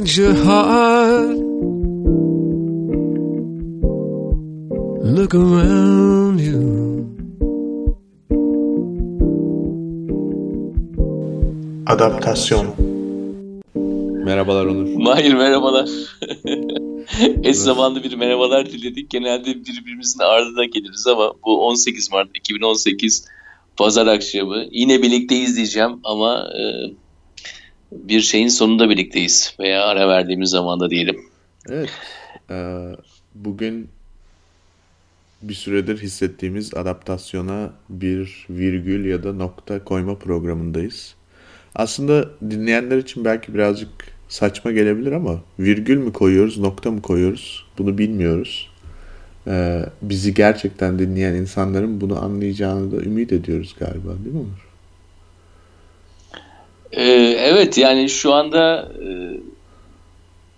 change your heart. Look around you. Adaptasyon Merhabalar Onur. Mahir merhabalar. Eş zamanlı bir merhabalar diledik. Genelde birbirimizin ardına geliriz ama bu 18 Mart 2018 Pazar akşamı. Yine birlikteyiz diyeceğim ama e, bir şeyin sonunda birlikteyiz veya ara verdiğimiz zamanda diyelim. Evet. e, bugün bir süredir hissettiğimiz adaptasyona bir virgül ya da nokta koyma programındayız. Aslında dinleyenler için belki birazcık saçma gelebilir ama virgül mü koyuyoruz, nokta mı koyuyoruz bunu bilmiyoruz. E, bizi gerçekten dinleyen insanların bunu anlayacağını da ümit ediyoruz galiba değil mi Onur? E, evet yani şu anda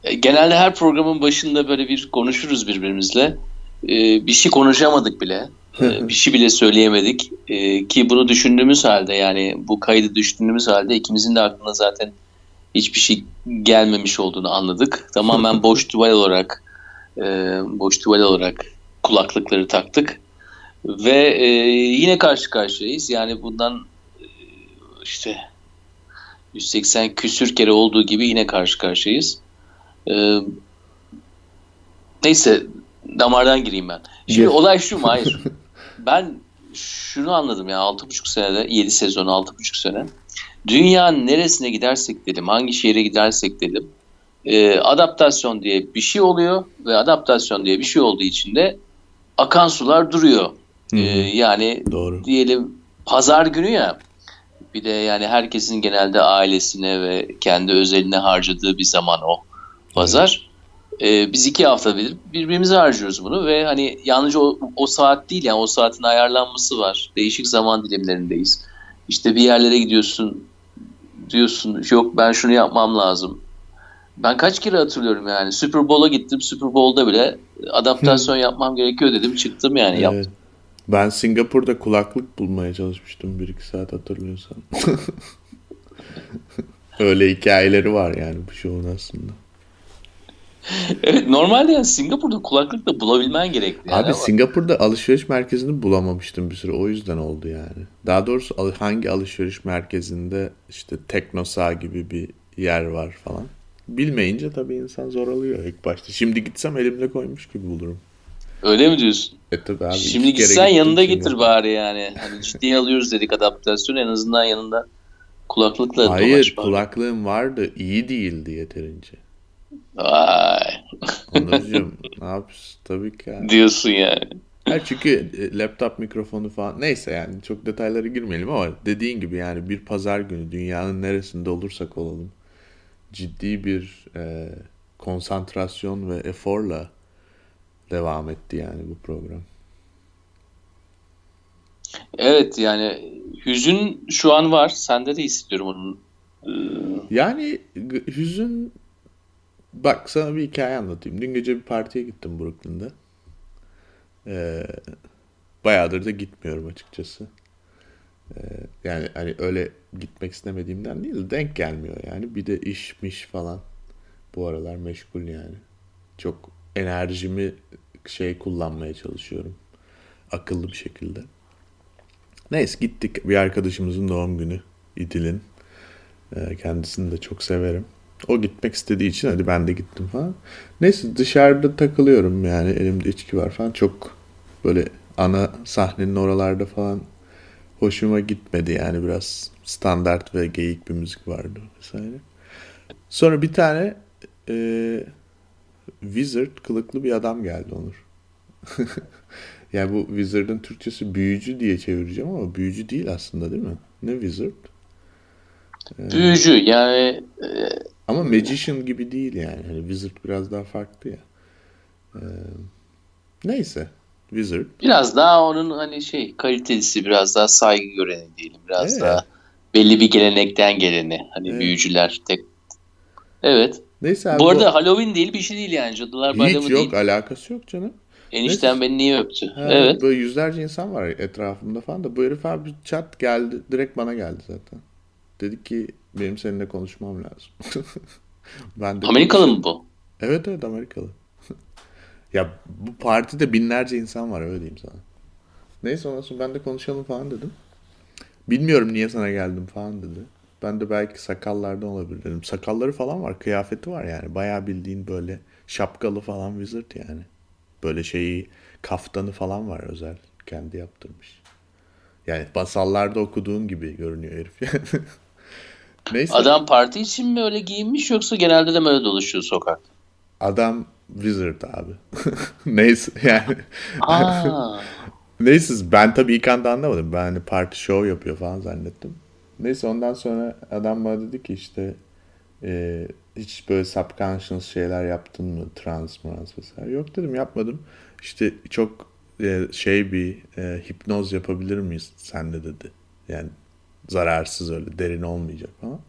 e, genelde her programın başında böyle bir konuşuruz birbirimizle. E, bir şey konuşamadık bile. E, bir şey bile söyleyemedik. E, ki bunu düşündüğümüz halde yani bu kaydı düşündüğümüz halde ikimizin de aklına zaten hiçbir şey gelmemiş olduğunu anladık. Tamamen boş tuval olarak e, boş tuval olarak kulaklıkları taktık. Ve e, yine karşı karşıyayız. Yani bundan e, işte 180 küsür kere olduğu gibi yine karşı karşıyayız. E, neyse damardan gireyim ben. Şimdi Gir. olay şu mu? Hayır. ben şunu anladım ya 6,5 senede 7 sezon 6,5 sene. Dünyanın neresine gidersek dedim, hangi şehre gidersek dedim. e, adaptasyon diye bir şey oluyor ve adaptasyon diye bir şey olduğu için de akan sular duruyor. Hı. E, yani Doğru. diyelim pazar günü ya bir de yani herkesin genelde ailesine ve kendi özeline harcadığı bir zaman o pazar. Ee, biz iki hafta bir, birbirimize harcıyoruz bunu ve hani yalnızca o, o saat değil yani o saatin ayarlanması var. Değişik zaman dilimlerindeyiz. İşte bir yerlere gidiyorsun diyorsun yok ben şunu yapmam lazım. Ben kaç kere hatırlıyorum yani Super Bowl'a gittim Super Bowl'da bile adaptasyon yapmam gerekiyor dedim çıktım yani yaptım. Ben Singapur'da kulaklık bulmaya çalışmıştım bir iki saat hatırlıyorsan. Öyle hikayeleri var yani bu şovun aslında. Evet normalde yani Singapur'da kulaklık da bulabilmen gerekli. Yani Abi ama- Singapur'da alışveriş merkezini bulamamıştım bir süre o yüzden oldu yani. Daha doğrusu hangi alışveriş merkezinde işte Teknosa gibi bir yer var falan. Bilmeyince tabii insan zor alıyor ilk başta. Şimdi gitsem elimde koymuş gibi bulurum. Öyle mi diyorsun? E tabii abi. Şimdi gitsen yanında getir bari yani. Hani ciddiye alıyoruz dedik adaptasyon en azından yanında kulaklıkla Hayır kulaklığım vardı iyi değildi yeterince. Vay Onurcuğum ne yapıyorsun? Tabii ki yani. diyorsun yani. Hayır çünkü e, laptop mikrofonu falan neyse yani çok detaylara girmeyelim ama dediğin gibi yani bir pazar günü dünyanın neresinde olursak olalım ciddi bir e, konsantrasyon ve eforla devam etti yani bu program. Evet yani hüzün şu an var. Sende de hissediyorum onun. Ee, Yani hüzün bak sana bir hikaye anlatayım. Dün gece bir partiye gittim Brooklyn'de. Ee, bayağıdır da gitmiyorum açıkçası. Ee, yani hani öyle gitmek istemediğimden değil, denk gelmiyor yani. Bir de işmiş falan. Bu aralar meşgul yani. Çok enerjimi şey kullanmaya çalışıyorum. Akıllı bir şekilde. Neyse gittik. Bir arkadaşımızın doğum günü İdil'in. Ee, Kendisini de çok severim. O gitmek istediği için hadi ben de gittim falan. Neyse dışarıda takılıyorum yani elimde içki var falan. Çok böyle ana sahnenin oralarda falan hoşuma gitmedi yani biraz standart ve geyik bir müzik vardı vesaire. Sonra bir tane e, wizard kılıklı bir adam geldi Onur. yani bu wizard'ın Türkçesi büyücü diye çevireceğim ama büyücü değil aslında değil mi? Ne wizard? büyücü yani e, Ama magician gibi değil yani. Hani wizard biraz daha farklı ya. Ee, neyse. Wizard. biraz daha onun hani şey kalitesi biraz daha saygı göreni diyelim. Biraz Evet. daha belli bir gelenekten geleni. Hani Evet. büyücüler tek. Evet. Neyse abi Bu o- arada Halloween değil bir şey değil yani. Cadılar Bayramı hiç değil. yok alakası yok canım. Enişten Neyse. beni niye öptü? Ha, Evet. Böyle yüzlerce insan var etrafımda falan da bu herif abi çat geldi direkt bana geldi zaten. Dedi ki benim seninle konuşmam lazım. ben de Amerikalı mı bu? Evet evet Amerikalı. ya bu partide binlerce insan var öyle diyeyim sana. Neyse ondan sonra ben de konuşalım falan dedim. Bilmiyorum niye sana geldim falan dedi. Ben de belki sakallardan olabilir dedim. Sakalları falan var, kıyafeti var yani. Bayağı bildiğin böyle şapkalı falan wizard yani. Böyle şeyi, kaftanı falan var özel. Kendi yaptırmış. Yani masallarda okuduğun gibi görünüyor herif yani. Neyse. Adam parti için mi öyle giyinmiş yoksa genelde de mi öyle dolaşıyor sokakta? Adam wizard abi. Neyse yani. Aa, Neyse ben tabii ilk anda anlamadım. Ben hani parti show yapıyor falan zannettim. Neyse ondan sonra adam bana dedi ki işte e, hiç böyle subconscious şeyler yaptın mı? Trans, trans vesaire. Yok dedim yapmadım. İşte çok e, şey bir e, hipnoz yapabilir miyiz sen de dedi. Yani zararsız öyle derin olmayacak falan.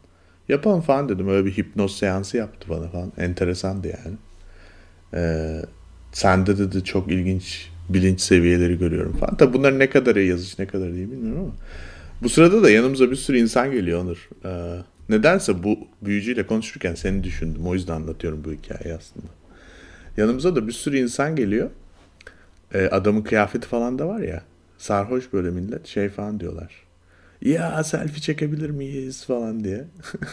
Yapalım falan dedim. Öyle bir hipnoz seansı yaptı bana falan. Enteresandı yani. Ee, sende dedi çok ilginç bilinç seviyeleri görüyorum falan. Tabi bunların ne kadar yazış ne kadar iyi bilmiyorum ama. Bu sırada da yanımıza bir sürü insan geliyor Onur. Ee, nedense bu büyücüyle konuşurken seni düşündüm. O yüzden anlatıyorum bu hikayeyi aslında. Yanımıza da bir sürü insan geliyor. Ee, adamın kıyafeti falan da var ya. Sarhoş böyle millet şey falan diyorlar. Ya selfie çekebilir miyiz falan diye.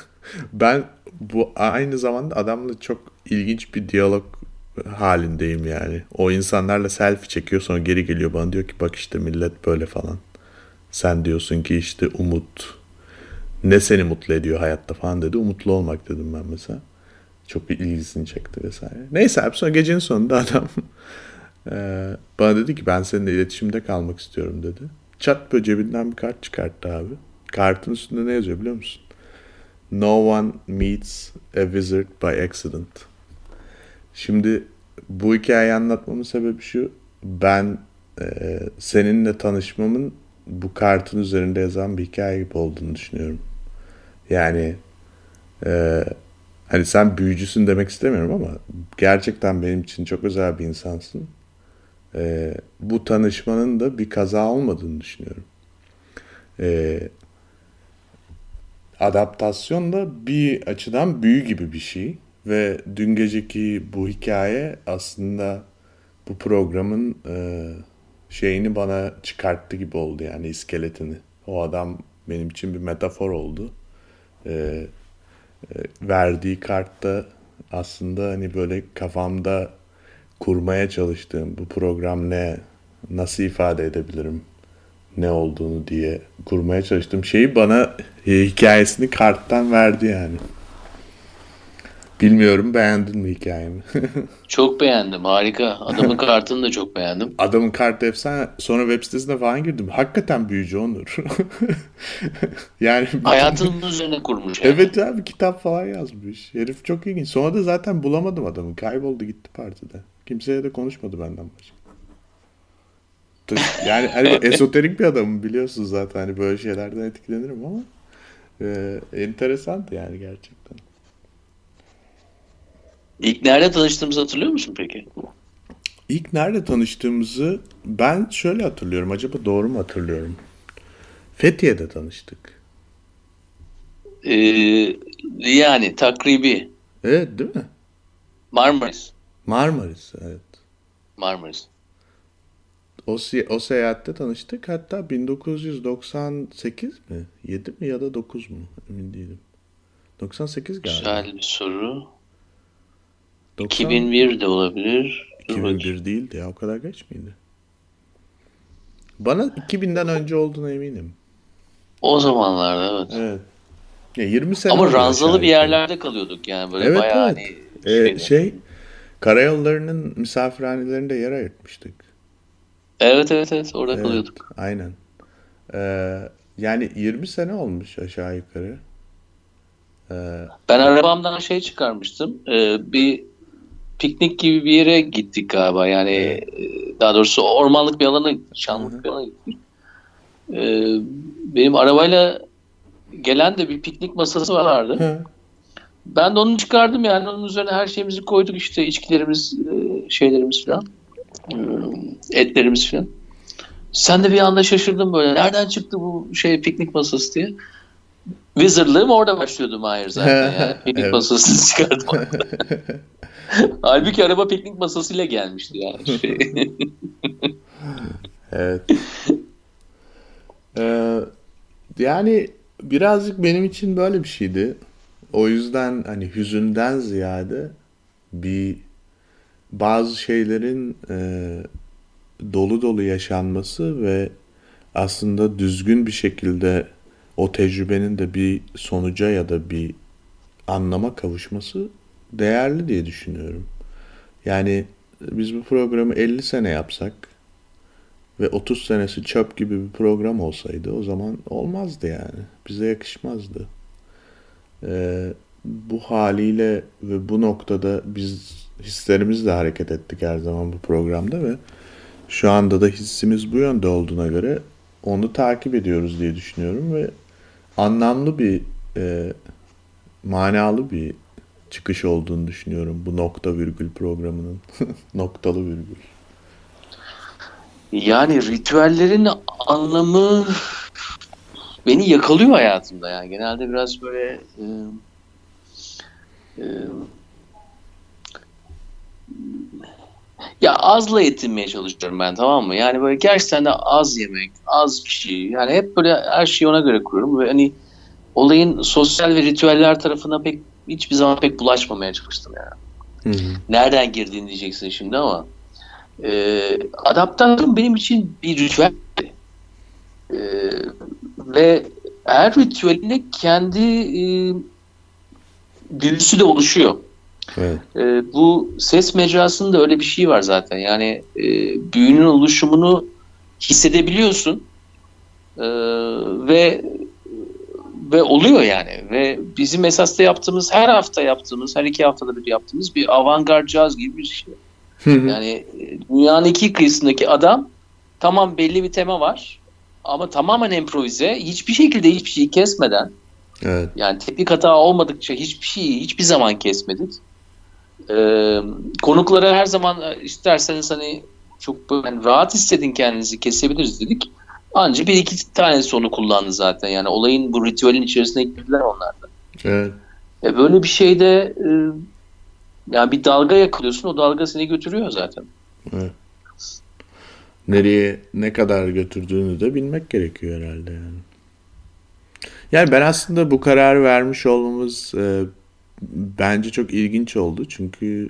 ben bu aynı zamanda adamla çok ilginç bir diyalog halindeyim yani. O insanlarla selfie çekiyor sonra geri geliyor bana diyor ki bak işte millet böyle falan. Sen diyorsun ki işte umut ne seni mutlu ediyor hayatta falan dedi. Umutlu olmak dedim ben mesela. Çok bir ilgisini çekti vesaire. Neyse abi sonra gecenin sonunda adam eee, bana dedi ki ben seninle iletişimde kalmak istiyorum dedi. Çat böyle cebinden bir kart çıkarttı abi. Kartın üstünde ne yazıyor biliyor musun? No one meets a wizard by accident. Şimdi bu hikayeyi anlatmamın sebebi şu. Ben e, seninle tanışmamın bu kartın üzerinde yazan bir hikaye gibi olduğunu düşünüyorum. Yani e, hani sen büyücüsün demek istemiyorum ama gerçekten benim için çok özel bir insansın. E, bu tanışmanın da bir kaza olmadığını düşünüyorum. E, adaptasyon da bir açıdan büyü gibi bir şey. Ve dün geceki bu hikaye aslında bu programın e, şeyini bana çıkarttı gibi oldu yani iskeletini. O adam benim için bir metafor oldu. E, e, verdiği kartta aslında hani böyle kafamda kurmaya çalıştığım bu program ne, nasıl ifade edebilirim, ne olduğunu diye kurmaya çalıştığım şeyi bana e, hikayesini karttan verdi yani. Bilmiyorum beğendin mi hikayemi? çok beğendim. Harika. Adamın kartını da çok beğendim. Adamın kartı efsane. Sonra web sitesine falan girdim. Hakikaten büyücü Onur. yani Hayatının üzerine kurmuş. Yani. Evet abi kitap falan yazmış. Herif çok ilginç. Sonra da zaten bulamadım adamı. Kayboldu gitti partide. Kimseye de konuşmadı benden başka. Yani hani esoterik bir adamım biliyorsun zaten. Hani böyle şeylerden etkilenirim ama e, enteresandı yani gerçekten. İlk nerede tanıştığımızı hatırlıyor musun peki? İlk nerede tanıştığımızı ben şöyle hatırlıyorum. Acaba doğru mu hatırlıyorum? Fethiye'de tanıştık. Ee, yani takribi. Evet değil mi? Marmaris. Marmaris evet. Marmaris. O, o seyahatte tanıştık. Hatta 1998 mi? 7 mi ya da 9 mu? Emin değilim. 98 galiba. Güzel bir soru. 90 2001 de olabilir. Dur bakayım. 2001 değildi ya. O kadar geç miydi? Bana 2000'den önce olduğuna eminim. O zamanlarda evet. Evet. Ya 20 sene Ama ranzalı bir yerlerde kalıyorduk yani böyle Evet bayağı evet. hani Ee, şeydi. şey karayollarının misafirhanelerinde yer ayırtmıştık. Evet evet evet orada Evet, kalıyorduk. aynen. Ee, yani 20 sene olmuş aşağı yukarı. Ee, Ben arabamdan şey çıkarmıştım. Ee, bir piknik gibi bir yere gittik galiba. Yani e, daha doğrusu ormanlık bir alana. Çamlık bir alana gittik. Ee, benim arabayla gelen de bir piknik masası vardı. hı. Ben de onu çıkardım yani. Onun üzerine her şeyimizi koyduk işte içkilerimiz, e, şeylerimiz falan. Ee, Etlerimiz falan. Sen de bir anda şaşırdın böyle. Nereden çıktı bu şey piknik masası diye. Wizardlığım orada başlıyordu Mahir zaten. Yani. Piknik Evet. masasını çıkardım. Halbuki araba piknik masasıyla gelmişti yani. Şey. Evet. Ee, yani birazcık benim için böyle bir şeydi. O yüzden hani hüzünden ziyade bir bazı şeylerin e, dolu dolu yaşanması ve aslında düzgün bir şekilde o tecrübenin de bir sonuca ya da bir anlama kavuşması değerli diye düşünüyorum. Yani biz bu programı 50 sene yapsak ve 30 senesi çöp gibi bir program olsaydı o zaman olmazdı yani. Bize yakışmazdı. Ee, bu haliyle ve bu noktada biz hislerimizle hareket ettik her zaman bu programda ve şu anda da hissimiz bu yönde olduğuna göre onu takip ediyoruz diye düşünüyorum ve anlamlı bir e, manalı bir çıkış olduğunu düşünüyorum bu nokta virgül programının noktalı virgül. Yani ritüellerin anlamı beni yakalıyor hayatımda yani. Genelde biraz böyle e, e, ya azla yetinmeye çalışıyorum ben tamam mı? Yani böyle gerçekten de az yemek, az bir şey. Yani hep böyle her şeyi ona göre kuruyorum ve hani olayın sosyal ve ritüeller tarafına pek hiçbir zaman pek bulaşmamaya çalıştım yani. Hı hı. Nereden girdiğini diyeceksin şimdi ama e, adaptasyon benim için bir ritüel. E, ve her ritüelinde kendi e, büyüsü de oluşuyor. Evet. E, bu ses mecrasında öyle bir şey var zaten. Yani e, büyünün oluşumunu hissedebiliyorsun E, ve ve oluyor yani ve bizim esas da yaptığımız her hafta yaptığımız her iki haftada bir yaptığımız bir avantgard caz gibi bir şey. Yani e, dünyanın iki kıyısındaki adam tamam belli bir tema var ama tamamen improvize hiçbir şekilde hiçbir şeyi kesmeden Evet. yani teknik hata olmadıkça hiçbir şeyi hiçbir zaman kesmedik. Ee, konuklara her zaman e, isterseniz hani çok hani rahat hissedin kendinizi kesebiliriz dedik. Ancak bir iki tanesi onu kullandı zaten. Yani olayın bu ritüelin içerisine girdiler onlar da. Evet. E böyle bir şeyde e, yani bir dalga yakalıyorsun o dalga seni götürüyor zaten. Evet. Nereye ne kadar götürdüğünü de bilmek gerekiyor herhalde yani. Yani ben aslında bu kararı vermiş olmamız e, bence çok ilginç oldu. Çünkü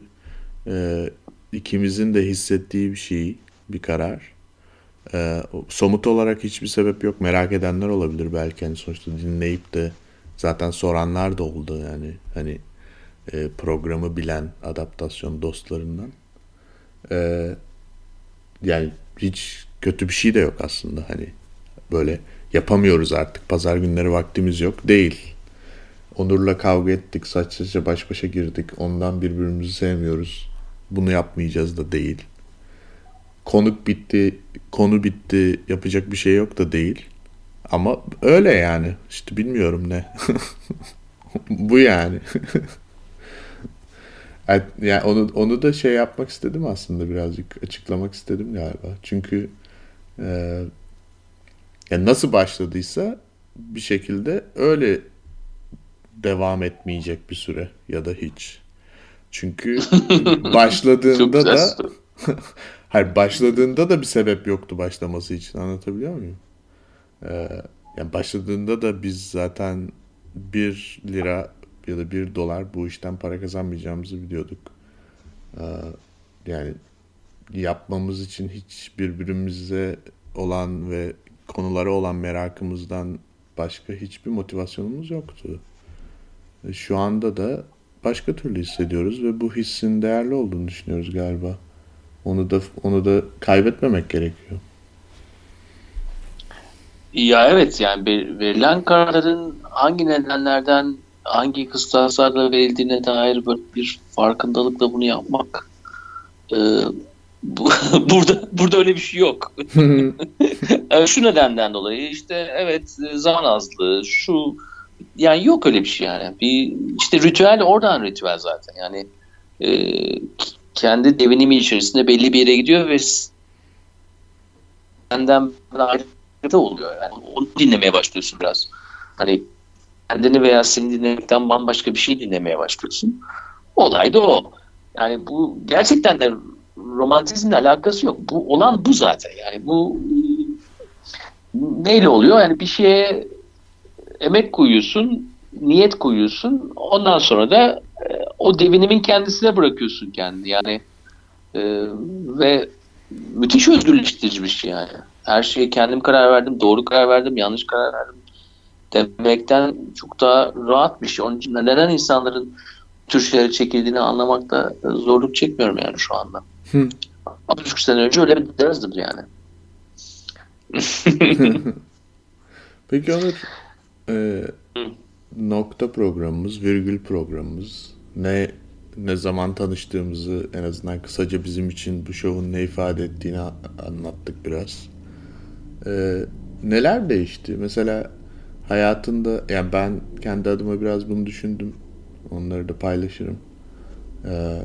e, ikimizin de hissettiği bir şey, bir karar. E, somut olarak hiçbir sebep yok. Merak edenler olabilir belki. Hani sonuçta dinleyip de zaten soranlar da oldu yani. Hani e, programı bilen adaptasyon dostlarından. E, yani hiç kötü bir şey de yok aslında hani böyle yapamıyoruz artık pazar günleri vaktimiz yok değil. Onur'la kavga ettik saç saça baş başa girdik ondan birbirimizi sevmiyoruz bunu yapmayacağız da değil. Konuk bitti konu bitti yapacak bir şey yok da değil. Ama öyle yani işte bilmiyorum ne. Bu yani. Yani onu onu da şey yapmak istedim aslında birazcık açıklamak istedim galiba. Çünkü e, yani nasıl başladıysa bir şekilde öyle devam etmeyecek bir süre ya da hiç. Çünkü başladığında da hayır başladığında da bir sebep yoktu başlaması için anlatabiliyor muyum? Ee, yani başladığında da biz zaten 1 lira ya da 1 dolar bu işten para kazanmayacağımızı biliyorduk. Ee, yani yapmamız için hiç birbirimize olan ve konulara olan merakımızdan başka hiçbir motivasyonumuz yoktu. Şu anda da başka türlü hissediyoruz ve bu hissin değerli olduğunu düşünüyoruz galiba. Onu da onu da kaybetmemek gerekiyor. Ya evet yani ver- verilen kararların hangi nedenlerden hangi kıstaslarla verildiğine dair böyle bir farkındalıkla bunu yapmak e, bu, burada burada öyle bir şey yok. Şu nedenden dolayı işte evet zaman azlığı şu yani yok öyle bir şey yani. Bir işte ritüel oradan ritüel zaten. Yani e, kendi devinimi içerisinde belli bir yere gidiyor ve senden ayrı da oluyor. Yani onu dinlemeye başlıyorsun biraz. Hani kendini veya seni dinlemekten bambaşka bir şey dinlemeye başlıyorsun. Olay da o. Yani bu gerçekten de romantizmle alakası yok. Bu olan bu zaten. Yani bu neyle oluyor? Yani bir şeye emek koyuyorsun, niyet koyuyorsun. Ondan sonra da e, o devinimin kendisine bırakıyorsun kendini. Yani e, ve müthiş özgürleştirici bir şey yani. Her şeye kendim karar verdim, doğru karar verdim, yanlış karar verdim demekten çok daha rahat bir şey. Onun için neden insanların tür şeylere çekildiğini anlamakta zorluk çekmiyorum yani şu anda. Hı. Ama buçuk sene önce öyle bir derzdim yani. Peki Onur, e, nokta programımız, virgül programımız ne ne zaman tanıştığımızı en azından kısaca bizim için bu şovun ne ifade ettiğini anlattık biraz. E, neler değişti? Mesela hayatında yani ben kendi adıma biraz bunu düşündüm. Onları da paylaşırım. Ee,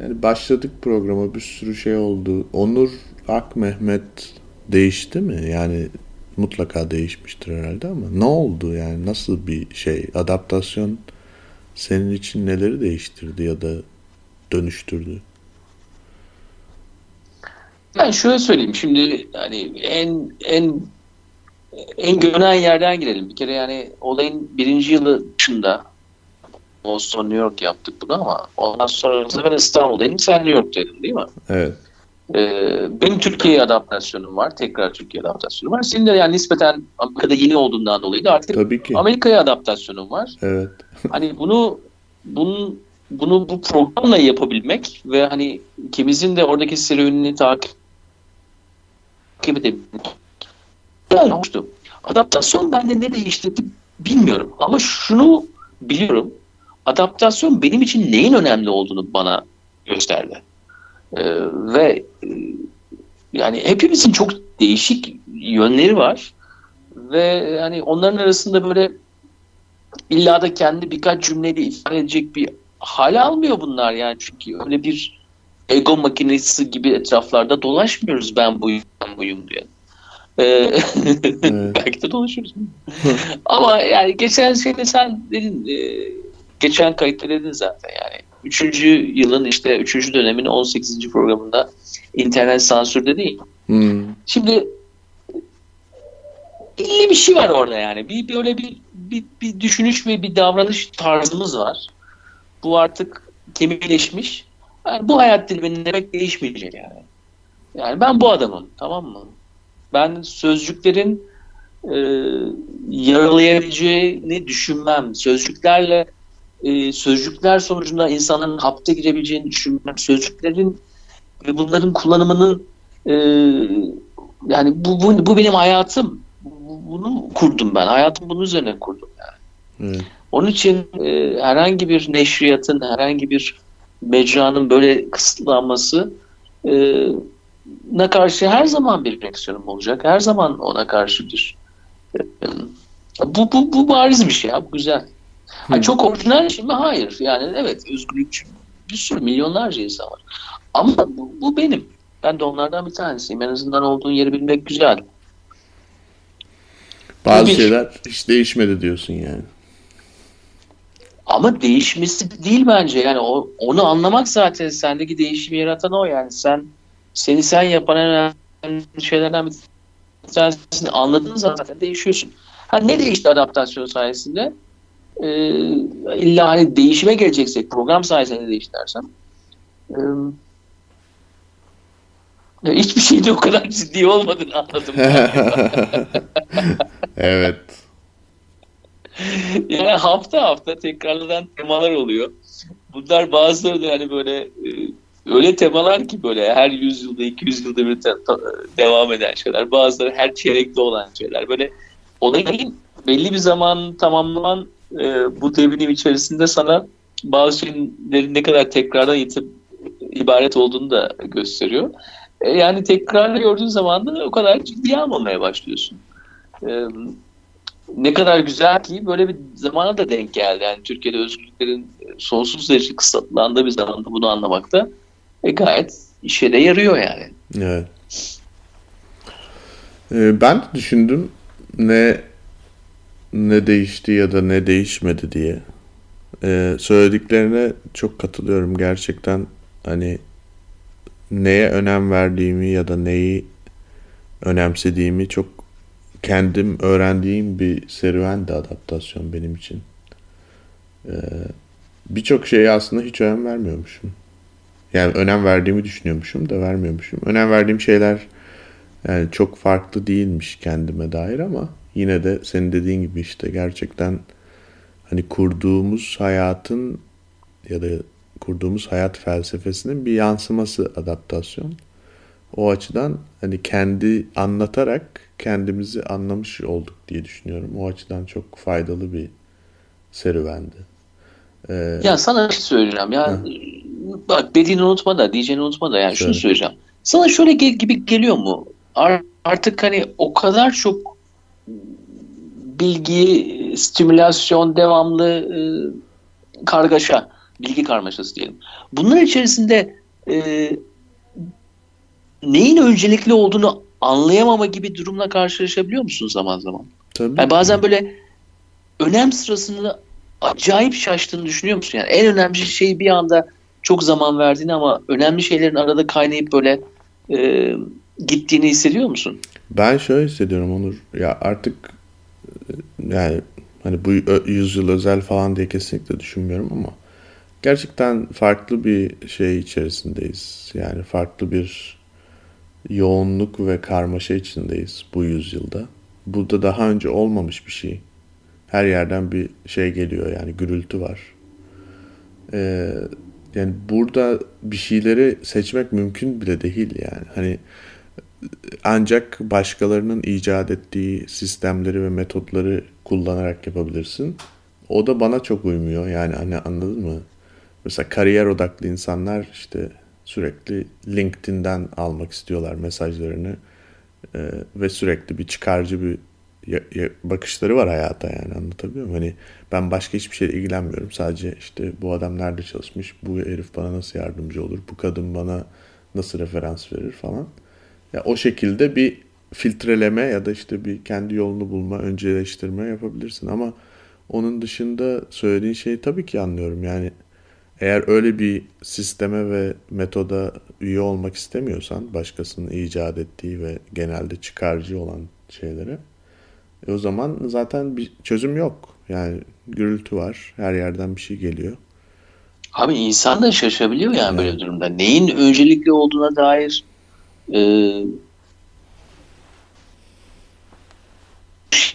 yani başladık programa bir sürü şey oldu. Onur Ak Mehmet değişti mi? Yani mutlaka değişmiştir herhalde ama ne oldu yani nasıl bir şey adaptasyon senin için neleri değiştirdi ya da dönüştürdü? Ben şöyle söyleyeyim şimdi hani en en en görünen yerden girelim. Bir kere yani olayın birinci yılı dışında Boston, New York yaptık bunu ama ondan sonra ben İstanbul'dayım. Sen New York'taydın değil mi? Evet. Ee, benim Türkiye'ye adaptasyonum var. Tekrar Türkiye adaptasyonum var. Senin de yani nispeten Amerika'da yeni olduğundan dolayı da artık Tabii ki. Amerika'ya adaptasyonum var. Evet. hani bunu bunun bunu bu programla yapabilmek ve hani ikimizin de oradaki serüvenini takip edebilmek güzel olmuştu. Adaptasyon bende ne değiştirdi bilmiyorum ama şunu biliyorum. Adaptasyon benim için neyin önemli olduğunu bana gösterdi. Ee, ve e, yani hepimizin çok değişik yönleri var ve yani onların arasında böyle illa da kendi birkaç cümleyle ifade edecek bir hal almıyor bunlar yani çünkü öyle bir ego makinesi gibi etraflarda dolaşmıyoruz ben buyum ben buyum diye. Ee, belki de dolaşırız. Ama yani geçen sene sen dedin e, geçen kayıtta dedin zaten yani. Üçüncü yılın işte üçüncü dönemin 18. programında internet sansürde değil. Hmm. Şimdi belli bir şey var orada yani. Bir böyle bir, bir, bir düşünüş ve bir davranış tarzımız var. Bu artık kemikleşmiş. Yani bu hayat dilimi demek değişmeyecek yani. Yani ben bu adamım tamam mı? Ben sözcüklerin e, yaralayabileceğini düşünmem. Sözcüklerle e, sözcükler sonucunda insanların hapte girebileceğini düşünmem. Sözcüklerin ve bunların kullanımının e, yani bu, bu, bu benim hayatım. Bunu kurdum ben. Hayatım bunun üzerine kurdum yani. Evet. Onun için e, herhangi bir neşriyatın, herhangi bir mecranın böyle kısıtlanması e, na karşı her zaman bir reaksiyonum olacak. Her zaman ona karşı bir bu, bu, bu bariz bir şey ya. Bu güzel. Ha, çok orijinal şey mi? Hayır. Yani evet özgürlükçü bir sürü milyonlarca insan var. Ama bu, bu benim. Ben de onlardan bir tanesiyim. En azından olduğun yeri bilmek güzel. Bazı bir, şeyler hiç değişmedi diyorsun yani. Ama değişmesi değil bence. Yani o, onu anlamak zaten sendeki değişimi yaratan o yani. Sen seni sen yapan en önemli şeylerden bir tanesini anladığın zaten değişiyorsun. Ha ne değişti adaptasyon sayesinde? Ee, illa hani değişime geleceksek program sayesinde değişti dersem. Ee, hiçbir şeyde o kadar ciddi olmadığını anladım. evet. yani hafta hafta tekrarlanan temalar oluyor. Bunlar bazıları da hani böyle e, öyle temalar ki böyle her yüzyılda 200 yılda bir te- devam eden şeyler. Bazıları her çeyrekte olan şeyler. Böyle olayın belli bir zaman tamamlaman e, bu devinim içerisinde sana bazı şeylerin ne kadar tekrardan yitip ibaret olduğunu da gösteriyor. E, yani tekrarla gördüğün zaman da o kadar ciddiye almamaya başlıyorsun. E, ne kadar güzel ki böyle bir zamana da denk geldi. Yani Türkiye'de özgürlüklerin sonsuz derece kısıtlandığı bir zamanda bunu anlamakta e, gayet işe de yarıyor yani. Evet. Ben düşündüm ne ne değişti ya da ne değişmedi diye. Ee, söylediklerine çok katılıyorum gerçekten hani neye önem verdiğimi ya da neyi önemsediğimi çok kendim öğrendiğim bir serüvendi adaptasyon benim için. Ee, Birçok şeye aslında hiç önem vermiyormuşum. Yani önem verdiğimi düşünüyormuşum da vermiyormuşum. Önem verdiğim şeyler yani çok farklı değilmiş kendime dair ama yine de senin dediğin gibi işte gerçekten hani kurduğumuz hayatın ya da kurduğumuz hayat felsefesinin bir yansıması adaptasyon. O açıdan hani kendi anlatarak kendimizi anlamış olduk diye düşünüyorum. O açıdan çok faydalı bir serüvendi. Ee, ya sana bir şey söyleyeceğim ya. Hı. Bak dediğini unutma da diyeceğini unutma da yani şunu söyleyeceğim. Sana şöyle gel gibi geliyor mu? Artık hani o kadar çok bilgi, stimülasyon, devamlı e, kargaşa, bilgi karmaşası diyelim. Bunların içerisinde e, neyin öncelikli olduğunu anlayamama gibi durumla karşılaşabiliyor musun zaman zaman? Tabii. Yani bazen böyle önem sırasını acayip şaştığını düşünüyor musun? Yani en önemli şey bir anda çok zaman verdiğini ama önemli şeylerin arada kaynayıp böyle e, gittiğini hissediyor musun? Ben şöyle hissediyorum Onur. Ya artık e, yani hani bu yüzyıl özel falan diye kesinlikle düşünmüyorum ama gerçekten farklı bir şey içerisindeyiz. Yani farklı bir yoğunluk ve karmaşa içindeyiz bu yüzyılda. Burada daha önce olmamış bir şey. Her yerden bir şey geliyor yani gürültü var. Ee, yani burada bir şeyleri seçmek mümkün bile değil yani. Hani ancak başkalarının icat ettiği sistemleri ve metotları kullanarak yapabilirsin. O da bana çok uymuyor yani hani anladın mı? Mesela kariyer odaklı insanlar işte sürekli LinkedIn'den almak istiyorlar mesajlarını ee, ve sürekli bir çıkarcı bir ya, ya, bakışları var hayata yani anlatabiliyor muyum? Hani ben başka hiçbir şeyle ilgilenmiyorum. Sadece işte bu adam nerede çalışmış, bu herif bana nasıl yardımcı olur, bu kadın bana nasıl referans verir falan. Ya o şekilde bir filtreleme ya da işte bir kendi yolunu bulma, önceleştirme yapabilirsin ama onun dışında söylediğin şeyi tabii ki anlıyorum. Yani eğer öyle bir sisteme ve metoda üye olmak istemiyorsan başkasının icat ettiği ve genelde çıkarcı olan şeylere e o zaman zaten bir çözüm yok. Yani gürültü var. Her yerden bir şey geliyor. Abi insan da şaşabiliyor yani, yani. böyle durumda. Neyin öncelikli olduğuna dair e,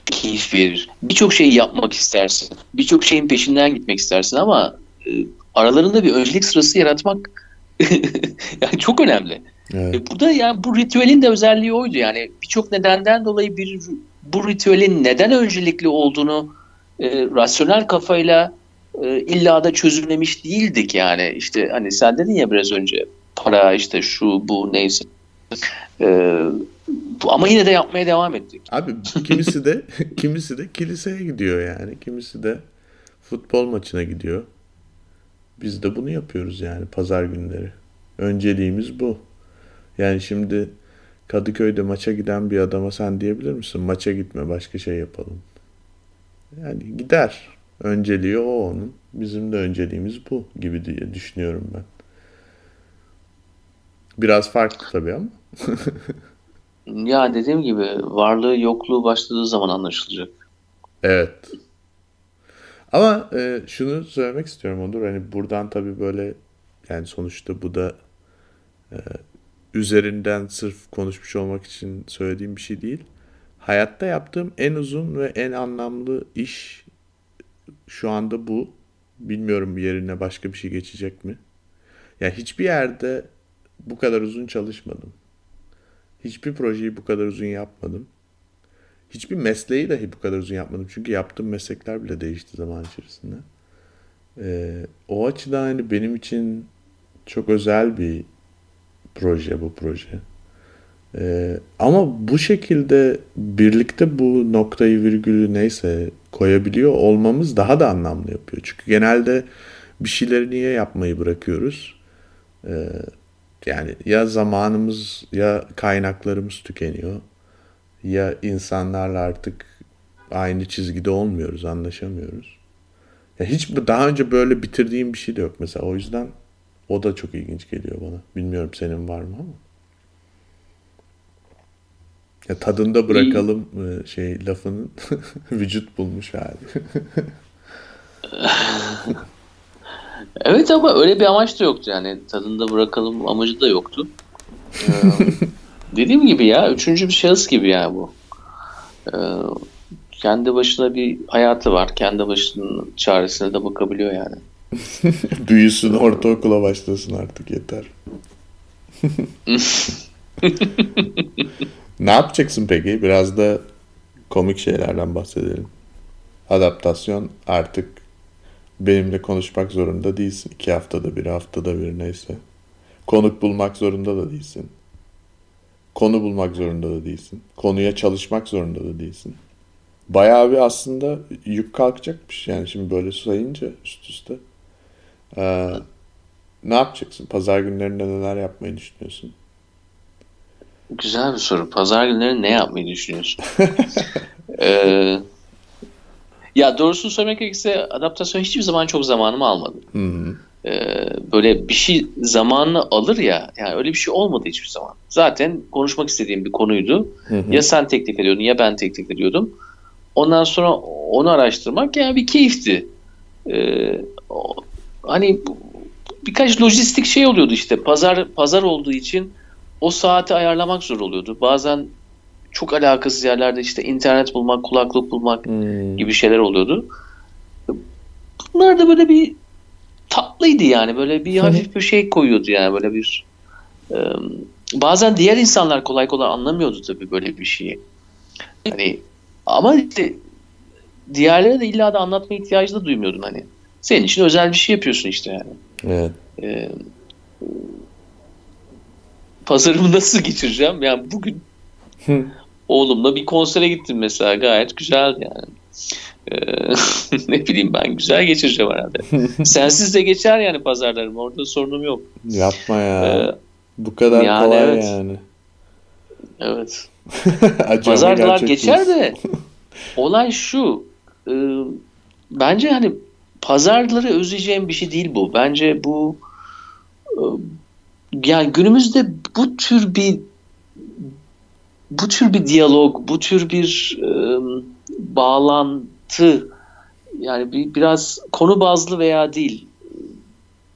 keyif verir. Birçok şeyi yapmak istersin. Birçok şeyin peşinden gitmek istersin ama e, aralarında bir öncelik sırası yaratmak yani çok önemli. Evet. E, burada yani bu ritüelin de özelliği oydu. Yani birçok nedenden dolayı bir bu ritüelin neden öncelikli olduğunu e, rasyonel kafayla e, illa da çözümlemiş değildik yani. İşte hani sen dedin ya biraz önce para işte şu bu neyse. E, ama yine de yapmaya devam ettik. Abi kimisi de kimisi de kiliseye gidiyor yani. Kimisi de futbol maçına gidiyor. Biz de bunu yapıyoruz yani pazar günleri. Önceliğimiz bu. Yani şimdi Kadıköy'de maça giden bir adama sen diyebilir misin? Maça gitme başka şey yapalım. Yani gider. Önceliği o onun. Bizim de önceliğimiz bu gibi diye düşünüyorum ben. Biraz farklı tabii ama. ya dediğim gibi varlığı yokluğu başladığı zaman anlaşılacak. Evet. Ama e, şunu söylemek istiyorum Onur. Hani buradan tabii böyle yani sonuçta bu da e, üzerinden sırf konuşmuş olmak için söylediğim bir şey değil. Hayatta yaptığım en uzun ve en anlamlı iş şu anda bu. Bilmiyorum yerine başka bir şey geçecek mi? Yani hiçbir yerde bu kadar uzun çalışmadım. Hiçbir projeyi bu kadar uzun yapmadım. Hiçbir mesleği dahi bu kadar uzun yapmadım. Çünkü yaptığım meslekler bile değişti zaman içerisinde. Ee, o açıdan hani benim için çok özel bir proje bu proje. Ee, ama bu şekilde birlikte bu noktayı virgülü neyse koyabiliyor olmamız daha da anlamlı yapıyor. Çünkü genelde bir şeyleri niye yapmayı bırakıyoruz? Ee, yani ya zamanımız ya kaynaklarımız tükeniyor ya insanlarla artık aynı çizgide olmuyoruz, anlaşamıyoruz. Ya hiç daha önce böyle bitirdiğim bir şey de yok mesela. O yüzden o da çok ilginç geliyor bana. Bilmiyorum senin var mı ama. Ya tadında bırakalım e, şey lafının vücut bulmuş hali. Evet ama öyle bir amaç da yoktu yani. Tadında bırakalım amacı da yoktu. Ee, dediğim gibi ya üçüncü bir şahıs gibi yani bu. Ee, kendi başına bir hayatı var. Kendi başının çaresine de bakabiliyor yani. Büyüsün ortaokula başlasın artık yeter. ne yapacaksın peki? Biraz da komik şeylerden bahsedelim. Adaptasyon artık benimle konuşmak zorunda değilsin. İki haftada bir, haftada bir neyse. Konuk bulmak zorunda da değilsin. Konu bulmak zorunda da değilsin. Konuya çalışmak zorunda da değilsin. Bayağı bir aslında yük kalkacakmış. Yani şimdi böyle sayınca üst üste. Ee, ne yapacaksın? Pazar günlerinde neler yapmayı düşünüyorsun? Güzel bir soru. Pazar günleri ne yapmayı düşünüyorsun? ee, ya doğrusunu söylemek gerekirse adaptasyon hiçbir zaman çok zamanımı almadı. Hı hı. Ee, böyle bir şey zamanını alır ya yani öyle bir şey olmadı hiçbir zaman. Zaten konuşmak istediğim bir konuydu. Hı hı. Ya sen teklif ediyordun ya ben teklif ediyordum. Ondan sonra onu araştırmak yani bir keyifti. Ee, o- hani birkaç lojistik şey oluyordu işte. Pazar pazar olduğu için o saati ayarlamak zor oluyordu. Bazen çok alakasız yerlerde işte internet bulmak, kulaklık bulmak Hmm. gibi şeyler oluyordu. Bunlar da böyle bir tatlıydı yani. Böyle bir hafif bir şey koyuyordu yani böyle bir e, bazen diğer insanlar kolay kolay anlamıyordu tabii böyle bir şeyi. Hani ama işte diğerlere de illa da anlatma ihtiyacı da duymuyordun hani. Senin için özel bir şey yapıyorsun işte yani. Evet. E, pazarımı nasıl geçireceğim? Yani bugün. Oğlumla bir konsere gittim mesela gayet güzel yani. Ee, ne bileyim ben güzel geçireceğim herhalde. Sensiz de geçer yani pazarlarım orada sorunum yok. Yapma ya. Ee, Bu kadar yani kolay evet. yani. evet. Pazarlar geçer de olay şu e, bence hani pazarları özleyeceğim bir şey değil bu. Bence bu e, yani günümüzde bu tür bir bu tür bir diyalog, bu tür bir e, bağlantı yani bir, biraz konu bazlı veya değil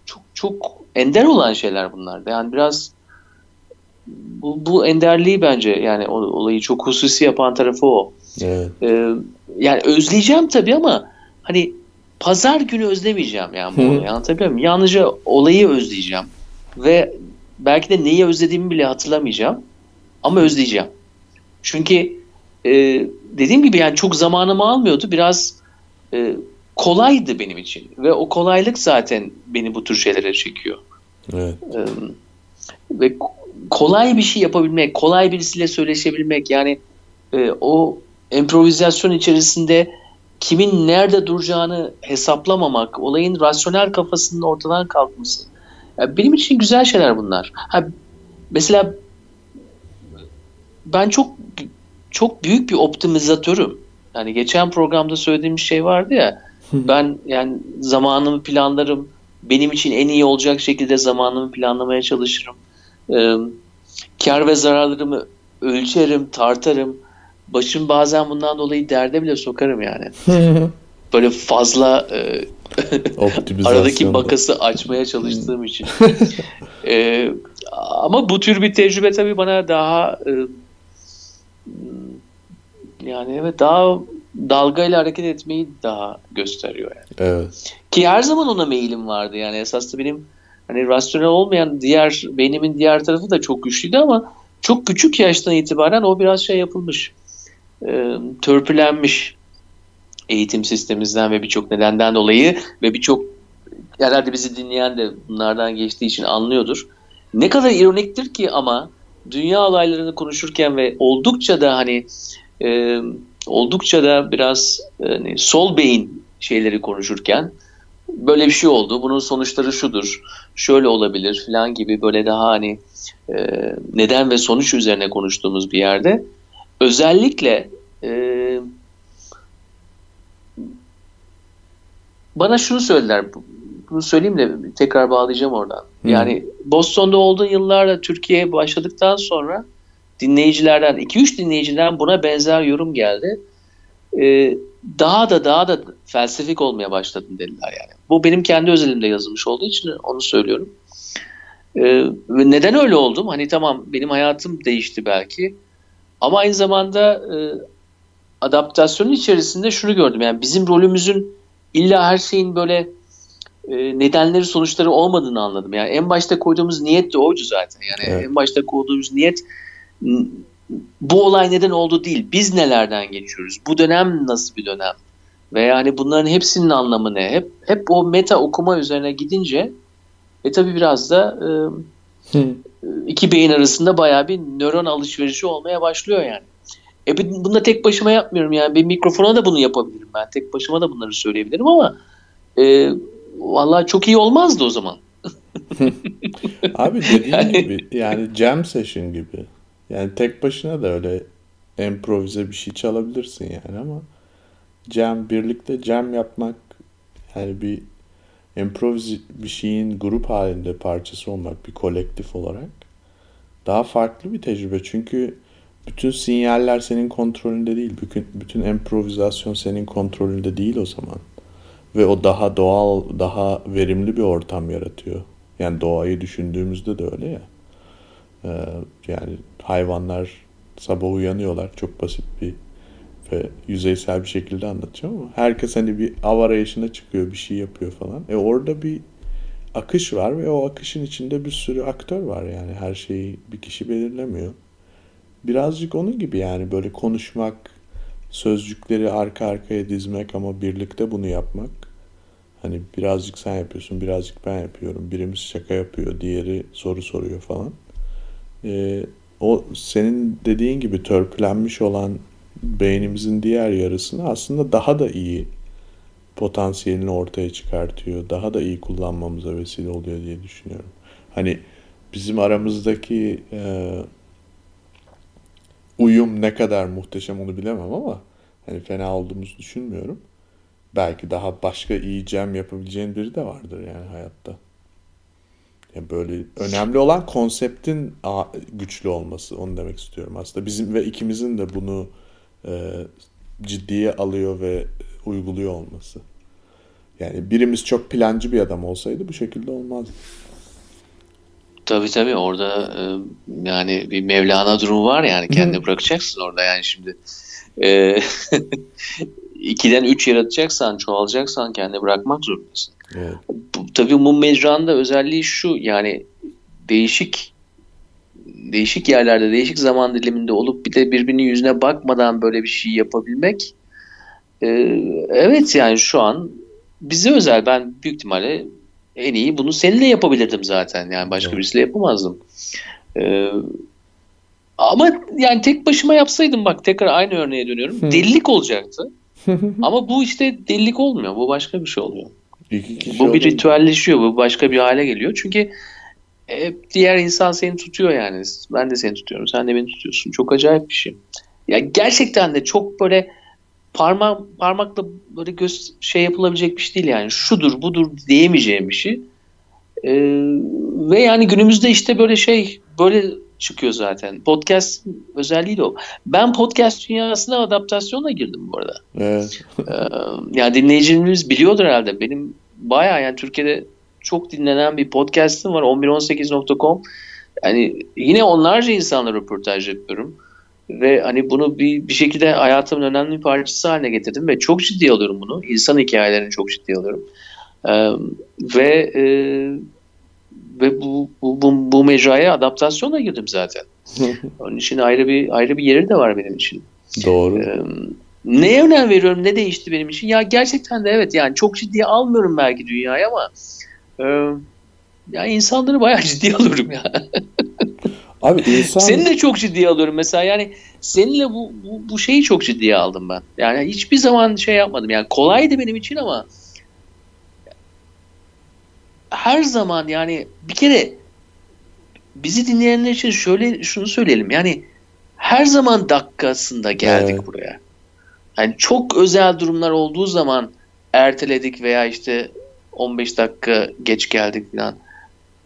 çok çok ender olan şeyler bunlar. Yani biraz bu, bu enderliği bence yani olayı çok hususi yapan tarafı o. Evet. Ee, yani özleyeceğim tabii ama hani pazar günü özlemeyeceğim yani bu Hı. anlatabiliyor muyum? Yalnızca olayı özleyeceğim ve belki de neyi özlediğimi bile hatırlamayacağım ama özleyeceğim. Çünkü e, dediğim gibi yani çok zamanımı almıyordu biraz e, kolaydı benim için ve o kolaylık zaten beni bu tür şeylere çekiyor. Evet. Ee, ve ko- kolay bir şey yapabilmek, kolay birisiyle söyleşebilmek yani e, o improvizasyon içerisinde kimin nerede duracağını hesaplamamak, olayın rasyonel kafasının ortadan kalkması. Ya benim için güzel şeyler bunlar. Ha, mesela ben çok çok büyük bir optimizatörüm. Yani geçen programda söylediğim bir şey vardı ya. ben yani zamanımı planlarım. Benim için en iyi olacak şekilde zamanımı planlamaya çalışırım. Ee, kar ve zararlarımı ölçerim, tartarım. Başım bazen bundan dolayı derde bile sokarım yani. Böyle fazla e, aradaki makası açmaya çalıştığım için. Ee, ama bu tür bir tecrübe tabii bana daha e, yani evet daha dalgayla hareket etmeyi daha gösteriyor yani. Evet. Ki her zaman ona meyilim vardı yani esasında benim hani rasyonel olmayan diğer beynimin diğer tarafı da çok güçlüydü ama çok küçük yaştan itibaren o biraz şey yapılmış. E, törpülenmiş eğitim sistemimizden ve birçok nedenden dolayı ve birçok herhalde bizi dinleyen de bunlardan geçtiği için anlıyordur. Ne kadar ironiktir ki ama dünya olaylarını konuşurken ve oldukça da hani e, oldukça da biraz e, hani sol beyin şeyleri konuşurken böyle bir şey oldu. Bunun sonuçları şudur. Şöyle olabilir falan gibi böyle daha hani e, neden ve sonuç üzerine konuştuğumuz bir yerde özellikle e, bana şunu söylediler bunu söyleyeyim de tekrar bağlayacağım oradan. Hı. Yani Boston'da olduğu yıllarda Türkiye'ye başladıktan sonra dinleyicilerden 2-3 dinleyiciden buna benzer yorum geldi. Ee, daha da daha da felsefik olmaya başladın dediler yani. Bu benim kendi özelimde yazılmış olduğu için onu söylüyorum. Ee, neden öyle oldum? Hani tamam benim hayatım değişti belki. Ama aynı zamanda e, adaptasyonun içerisinde şunu gördüm. Yani bizim rolümüzün illa her şeyin böyle nedenleri sonuçları olmadığını anladım. Yani en başta koyduğumuz niyet de oydu zaten. Yani Evet. en başta koyduğumuz niyet bu olay neden oldu değil. Biz nelerden geçiyoruz? Bu dönem nasıl bir dönem? Ve yani bunların hepsinin anlamı ne? Hep hep o meta okuma üzerine gidince e tabii biraz da e, iki beyin arasında bayağı bir nöron alışverişi olmaya başlıyor yani. E bu- bunu da tek başıma yapmıyorum yani. Bir mikrofona da bunu yapabilirim ben. Tek başıma da bunları söyleyebilirim ama e, vallahi çok iyi olmazdı o zaman. Abi dediğin Yani- gibi yani jam session gibi. Yani tek başına da öyle improvize bir şey çalabilirsin yani ama jam birlikte jam yapmak yani bir improvize bir şeyin grup halinde parçası olmak bir kolektif olarak daha farklı bir tecrübe. Çünkü bütün sinyaller senin kontrolünde değil. Bütün, bütün improvizasyon senin kontrolünde değil o zaman. Ve o daha doğal, daha verimli bir ortam yaratıyor. Yani doğayı düşündüğümüzde de öyle ya. Ee, yani hayvanlar sabah uyanıyorlar. Çok basit bir ve yüzeysel bir şekilde anlatacağım ama herkes hani bir av arayışına çıkıyor, bir şey yapıyor falan. E orada bir akış var ve o akışın içinde bir sürü aktör var yani. Her şeyi bir kişi belirlemiyor. Birazcık onun gibi yani böyle konuşmak, sözcükleri arka arkaya dizmek ama birlikte bunu yapmak. Hani birazcık sen yapıyorsun, birazcık ben yapıyorum. Birimiz şaka yapıyor, diğeri soru soruyor falan. Ee, o senin dediğin gibi törpülenmiş olan beynimizin diğer yarısını aslında daha da iyi potansiyelini ortaya çıkartıyor. Daha da iyi kullanmamıza vesile oluyor diye düşünüyorum. Hani bizim aramızdaki e, uyum ne kadar muhteşem onu bilemem ama hani fena olduğumuzu düşünmüyorum. Belki daha başka iyi cem yapabileceğin biri de vardır yani hayatta. Yani böyle önemli olan konseptin güçlü olması. Onu demek istiyorum aslında. Bizim ve ikimizin de bunu e, ciddiye alıyor ve uyguluyor olması. Yani birimiz çok plancı bir adam olsaydı bu şekilde olmazdı. Tabii tabii orada e, yani bir Mevlana durumu var yani kendini bırakacaksın orada yani şimdi e, ikiden üç yaratacaksan çoğalacaksan kendini bırakmak zorundasın. Evet. Bu, tabii bu mecranın da özelliği şu yani değişik değişik yerlerde değişik zaman diliminde olup bir de birbirinin yüzüne bakmadan böyle bir şey yapabilmek e, evet yani şu an bize özel ben büyük ihtimalle en iyi bunu seninle yapabilirdim zaten yani başka Evet. birisiyle yapamazdım. E, ama yani tek başıma yapsaydım bak tekrar aynı örneğe dönüyorum Hı. delilik olacaktı. Ama bu işte delilik olmuyor. Bu başka bir şey oluyor. Bu bir olunca- ritüelleşiyor. Bu başka bir hale geliyor. Çünkü hep diğer insan seni tutuyor yani. Ben de seni tutuyorum. Sen de beni tutuyorsun. Çok acayip bir şey. Ya gerçekten de çok böyle parma parmakla böyle göz şey yapılabilecek bir şey değil yani. Şudur budur diyemeyeceğim bir şey. Ee, ve yani günümüzde işte böyle şey böyle çıkıyor zaten. Podcast özelliği de o. Ben podcast dünyasına adaptasyonla girdim bu arada. Evet. Ee, yani dinleyicilerimiz biliyordur herhalde. Benim bayağı yani Türkiye'de çok dinlenen bir podcast'ım var 1118.com. Yani yine onlarca insanla röportaj yapıyorum. Ve hani bunu bir, bir şekilde hayatımın önemli bir parçası haline getirdim ve çok ciddi alıyorum bunu. İnsan hikayelerini çok ciddi alıyorum. Ee, ve e, ve bu, bu, bu, bu mecraya adaptasyonla girdim zaten. Onun için ayrı bir ayrı bir yeri de var benim için. Doğru. Ee, neye önem veriyorum, ne değişti benim için? Ya gerçekten de evet yani çok ciddiye almıyorum belki dünyayı ama e, ya insanları bayağı ciddiye alıyorum ya. Abi insan Seni de çok ciddiye alıyorum mesela yani seninle bu, bu, bu şeyi çok ciddiye aldım ben. Yani hiçbir zaman şey yapmadım yani kolaydı benim için ama her zaman yani bir kere bizi dinleyenler için şöyle şunu söyleyelim yani her zaman dakikasında geldik Evet. buraya. Yani çok özel durumlar olduğu zaman erteledik veya işte 15 dakika geç geldik falan.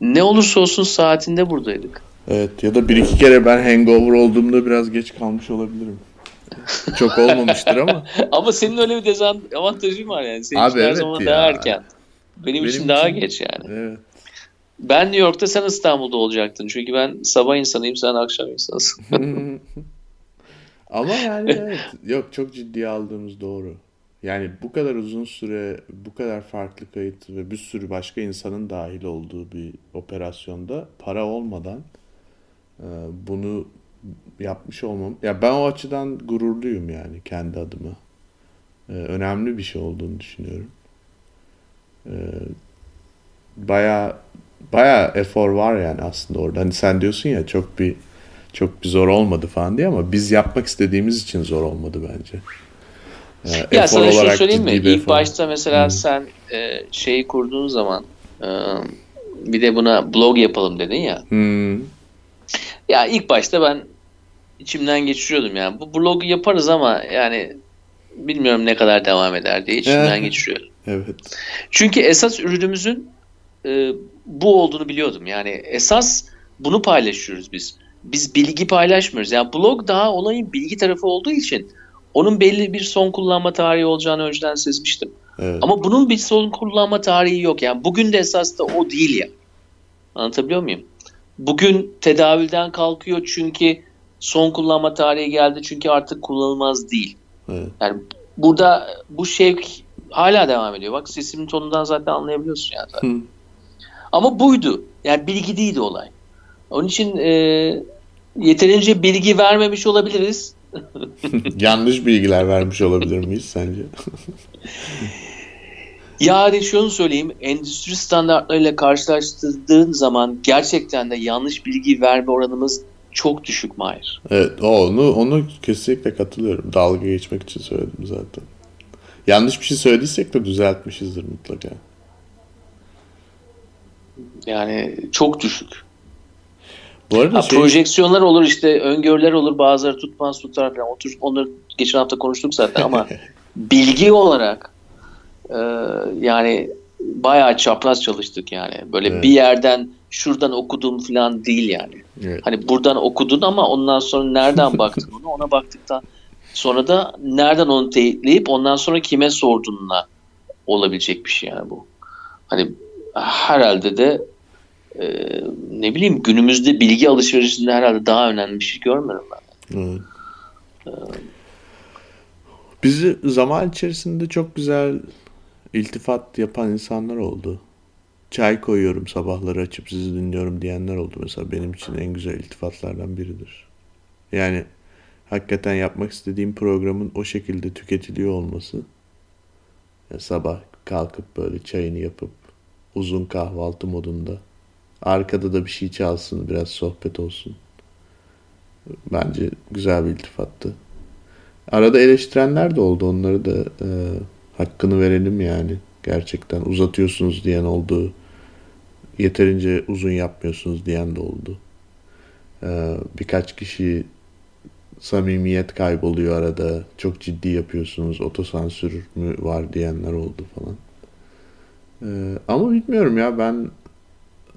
Ne olursa olsun saatinde buradaydık. Evet ya da bir iki kere ben hangover olduğumda biraz geç kalmış olabilirim. Çok olmamıştır ama. Ama senin öyle bir dezavantajın var yani. Senin Abi her evet zaman ya. daha erken. Benim, Benim için daha için- geç yani. Evet. Ben New York'ta sen İstanbul'da olacaktın. Çünkü ben sabah insanıyım sen akşam insansın. Ama yani evet. Yok çok ciddiye aldığımız doğru. Yani bu kadar uzun süre, bu kadar farklı kayıt ve bir sürü başka insanın dahil olduğu bir operasyonda para olmadan e, bunu yapmış olmam. Ya ben o açıdan gururluyum yani kendi adıma. E, önemli bir şey olduğunu düşünüyorum. E, baya baya efor var yani aslında orada. Hani sen diyorsun ya çok bir çok bir zor olmadı falan diye ama biz yapmak istediğimiz için zor olmadı bence. E, ya efor sana şunu olarak söyleyeyim mi? İlk efor. başta mesela sen e, şeyi kurduğun zaman e, bir de buna blog yapalım dedin ya. Hmm, Ya ilk başta ben içimden geçiriyordum yani. Bu blogu yaparız ama yani bilmiyorum ne kadar devam eder diye içimden geçiriyordum. Evet. Çünkü esas ürünümüzün e, bu olduğunu biliyordum. Yani esas bunu paylaşıyoruz biz. Biz bilgi paylaşmıyoruz. Yani blog daha olayın bilgi tarafı olduğu için onun belli bir son kullanma tarihi olacağını önceden sezmiştim. Evet. Ama bunun bir son kullanma tarihi yok. Yani bugün de esas da o değil ya. Anlatabiliyor muyum? Bugün tedavülden kalkıyor çünkü son kullanma tarihi geldi çünkü artık kullanılmaz değil. Evet. Yani burada bu şevk hala devam ediyor. Bak sesimin tonundan zaten anlayabiliyorsun yani. zaten. Hı. Ama buydu. Yani bilgi değildi olay. Onun için e, yeterince bilgi vermemiş olabiliriz. Yanlış bilgiler vermiş olabilir miyiz sence? Yani şunu söyleyeyim, endüstri standartlarıyla karşılaştırdığın zaman gerçekten de yanlış bilgi verme oranımız çok düşük Mahir. Evet, onu onu kesinlikle katılıyorum. Dalga geçmek için söyledim zaten. Yanlış bir şey söylediysek de düzeltmişizdir mutlaka. Yani çok düşük. Bu arada Ha, şey, Projeksiyonlar olur işte, öngörüler olur, bazıları tutmaz tutar falan. Otur, onları geçen hafta konuştuk zaten ama bilgi olarak e, yani bayağı çapraz çalıştık yani. Böyle Evet. bir yerden şuradan okudum falan değil yani. Evet. Hani buradan okudun ama ondan sonra nereden baktın ona ona baktıktan sonra da nereden onu teyitleyip ondan sonra kime sorduğunla olabilecek bir şey yani bu. Hani herhalde de e, ne bileyim günümüzde bilgi alışverişinde herhalde daha önemli bir şey görmüyorum ben. Evet. Bizi zaman içerisinde çok güzel iltifat yapan insanlar oldu. Çay koyuyorum sabahları açıp sizi dinliyorum diyenler oldu mesela. Benim için en güzel iltifatlardan biridir. Yani hakikaten yapmak istediğim programın o şekilde tüketiliyor olması. Ya sabah kalkıp böyle çayını yapıp uzun kahvaltı modunda. Arkada da bir şey çalsın, biraz sohbet olsun. Bence güzel bir iltifattı. Arada eleştirenler de oldu. Onları da e, hakkını verelim yani. Gerçekten uzatıyorsunuz diyen oldu. Yeterince uzun yapmıyorsunuz diyen de oldu. E, birkaç kişi samimiyet kayboluyor arada. Çok ciddi yapıyorsunuz. Otosansür mü var diyenler oldu falan. E, ama bilmiyorum ya ben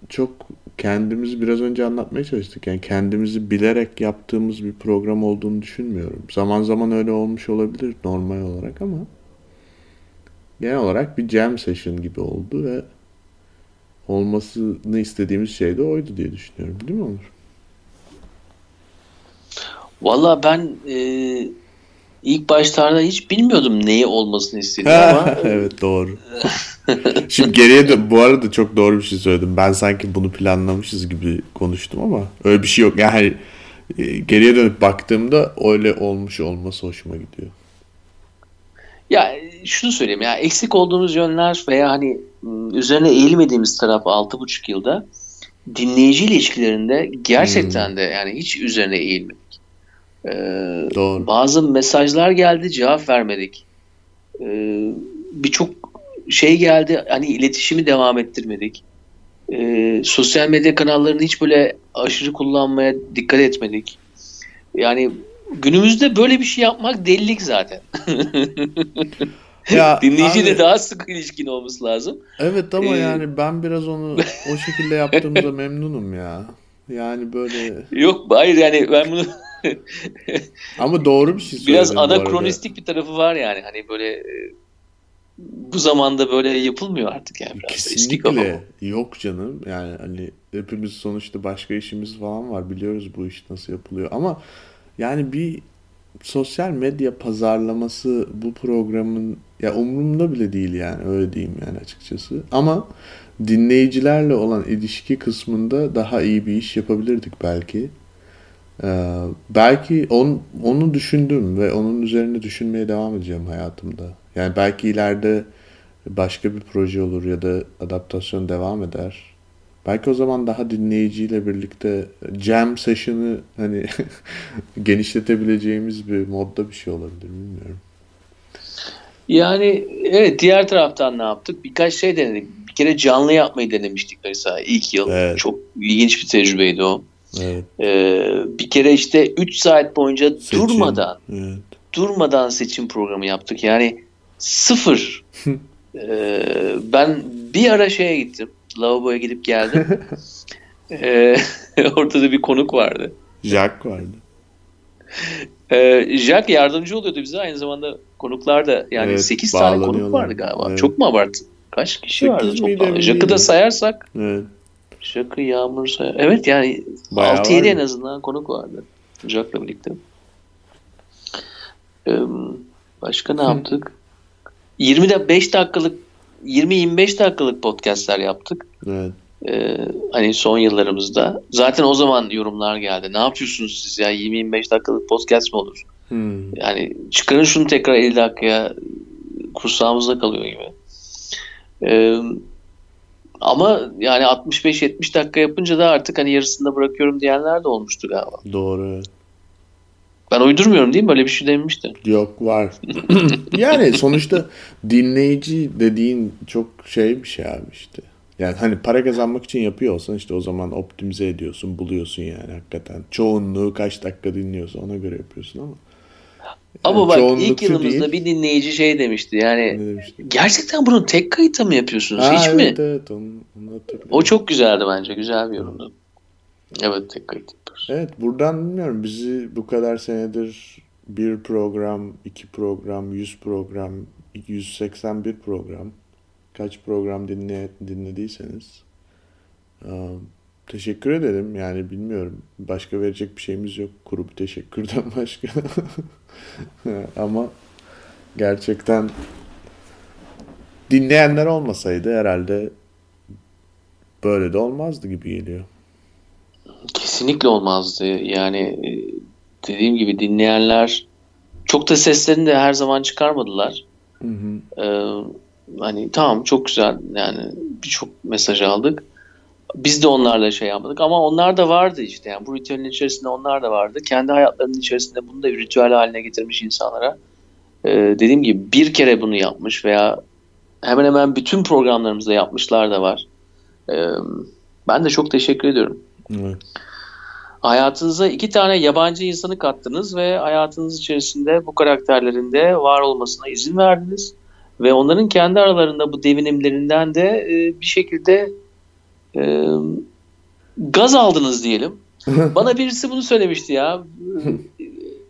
çok kendimizi biraz önce anlatmaya çalıştık. Yani kendimizi bilerek yaptığımız bir program olduğunu düşünmüyorum. Zaman zaman öyle olmuş olabilir normal olarak ama genel olarak bir jam session gibi oldu ve olmasını istediğimiz şey de oydu diye düşünüyorum. Değil mi Onur? Valla ben e, ilk başlarda hiç bilmiyordum neyi olmasını istediğini ama evet doğru. Şimdi geriye de bu arada çok doğru bir şey söyledim. Ben sanki bunu planlamışız gibi konuştum ama öyle bir şey yok. Yani e, geriye dönüp baktığımda öyle olmuş olması hoşuma gidiyor. Ya şunu söyleyeyim ya eksik olduğumuz yönler veya hani üzerine eğilmediğimiz taraf 6,5 yılda dinleyici ilişkilerinde gerçekten de yani hiç üzerine eğilmedik. Ee, Doğru. bazı mesajlar geldi cevap vermedik. Ee, Birçok şey geldi hani iletişimi devam ettirmedik. Ee, sosyal medya kanallarını hiç böyle aşırı kullanmaya dikkat etmedik. Yani günümüzde böyle bir şey yapmak delilik zaten. Ya Dinleyiciyle abi- daha sık ilişkin olması lazım. Evet ama Ee, yani ben biraz onu o şekilde yaptığımda memnunum ya. Yani böyle Yok hayır yani ben bunu ama doğru bir şey biraz arada. anakronistik bir tarafı var yani. Hani böyle e, bu zamanda böyle yapılmıyor artık yani. Biraz Kesinlikle yok canım. Yani hani hepimiz sonuçta başka işimiz falan var. Biliyoruz bu iş nasıl yapılıyor. Ama yani bir sosyal medya pazarlaması bu programın ya umurumda bile değil yani öyle diyeyim yani açıkçası. Ama dinleyicilerle olan ilişki kısmında daha iyi bir iş yapabilirdik belki. Ee, belki on, onu düşündüm ve onun üzerine düşünmeye devam edeceğim hayatımda. Yani belki ileride başka bir proje olur ya da adaptasyon devam eder. Belki o zaman daha dinleyiciyle birlikte jam session'ı hani genişletebileceğimiz bir modda bir şey olabilir bilmiyorum. Yani evet diğer taraftan ne yaptık? Birkaç şey denedik. Bir kere canlı yapmayı denemiştik mesela ilk yıl. Evet. Çok ilginç bir tecrübeydi o. Evet. Ee, bir kere işte 3 saat boyunca Seçim. durmadan Evet. durmadan seçim programı yaptık. Yani sıfır. Ee, ben bir ara şeye gittim. Lavaboya gidip geldim. Ee, ortada bir konuk vardı. Jack vardı. Ee, Jack yardımcı oluyordu bize. Aynı zamanda konuklar da yani Evet, 8 tane konuk vardı galiba. Evet. Çok mu abarttı? Kaç kişi vardı Sekiz miydi, toplam? emin Jack'ı da sayarsak Evet. Jack'ı Yağmur sayar. Evet yani Bayağı 6-7 en azından konuk vardı. Jack'la birlikte. Ee, başka ne yaptık? 20'de 5 dakikalık 20-25 dakikalık podcastler yaptık. Evet. Ee, hani son yıllarımızda. Zaten o zaman yorumlar geldi. Ne yapıyorsunuz siz ya 20-25 dakikalık podcast mı olur? Hmm. Yani çıkarın şunu tekrar 50 dakikaya kursağımızda kalıyor gibi. Ee, ama yani 65-70 dakika yapınca da artık hani yarısında bırakıyorum diyenler de olmuştu galiba. Doğru. Ben uydurmuyorum değil mi? Böyle bir şey demişti. Yok var. yani sonuçta dinleyici dediğin çok şey bir şey abi işte. Yani hani para kazanmak için yapıyor olsan işte o zaman optimize ediyorsun, buluyorsun yani hakikaten. Çoğunluğu kaç dakika dinliyorsa ona göre yapıyorsun ama. Ama Yani bak ilk yılımızda değil. bir dinleyici şey demişti. Yani Ne demiştim? gerçekten bunu tek kayıtta mı yapıyorsunuz? Ha, Hiç evet, mi? Evet onu, onu hatırlıyorum. O çok güzeldi bence. Güzel bir yorumdu. Evet tek kayıt yapıyoruz. Evet buradan bilmiyorum bizi bu kadar senedir bir program, iki program, yüz program, 181 program kaç program dinle, dinlediyseniz aa, teşekkür ederim. Yani bilmiyorum başka verecek bir şeyimiz yok kuru bir teşekkürden başka. Ama gerçekten dinleyenler olmasaydı herhalde böyle de olmazdı gibi geliyor. Kesinlikle olmazdı. Yani e, dediğim gibi dinleyenler çok da seslerini de her zaman çıkarmadılar. Hı hı. Ee, hani tamam çok güzel yani birçok mesaj aldık. Biz de onlarla şey yapmadık ama onlar da vardı işte yani bu ritüelin içerisinde onlar da vardı. Kendi hayatlarının içerisinde bunu da bir ritüel haline getirmiş insanlara. Ee, dediğim gibi bir kere bunu yapmış veya hemen hemen bütün programlarımızda yapmışlar da var. Ee, ben de çok teşekkür ediyorum. Evet. Hayatınıza iki tane yabancı insanı kattınız ve hayatınız içerisinde bu karakterlerin de var olmasına izin verdiniz. Ve onların kendi aralarında bu devinimlerinden de e, bir şekilde e, gaz aldınız diyelim. Bana birisi bunu söylemişti ya.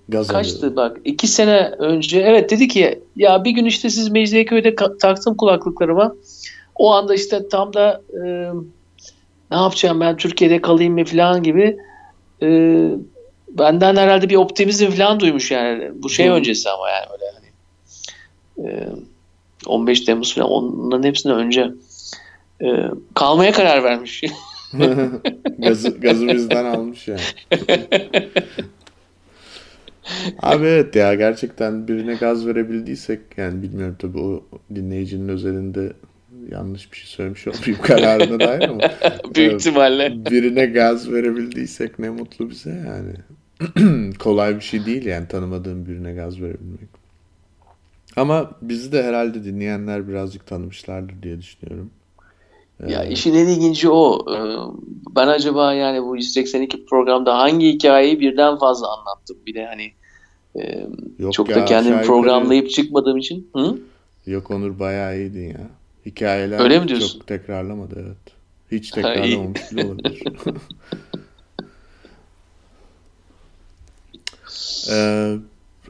Gaz. Kaçtı bak iki sene önce evet dedi ki ya bir gün işte siz Mecidiyeköy'de taktım kulaklıklarıma. O anda işte tam da e, ne yapacağım ben Türkiye'de kalayım mı falan gibi e, benden herhalde bir optimizm falan duymuş yani. Bu şey Hı. öncesi ama yani öyle hani e, 15 Temmuz falan onların hepsinden önce e, kalmaya karar vermiş. gazı, gazı bizden almış yani. Abi evet ya gerçekten birine gaz verebildiysek yani bilmiyorum tabii o dinleyicinin özelinde yanlış bir şey söylemiş olmayayım kararına dair ama Büyük Evet. ihtimalle. birine gaz verebildiysek ne mutlu bize yani. Kolay bir şey değil yani tanımadığım birine gaz verebilmek. Ama bizi de herhalde dinleyenler birazcık tanımışlardır diye düşünüyorum. Ya Ee, işin en ilginci o. Ee, Ben acaba yani bu 182 programda hangi hikayeyi birden fazla anlattım? Bir de hani e, yok çok ya, da kendimi aşağı yukarı- programlayıp çıkmadığım için. Hı? Yok Onur bayağı iyiydin ya. Hikayeler Öyle mi diyorsun? çok tekrarlamadı evet. Hiç tekrarlamamış bile olabilir. Ee,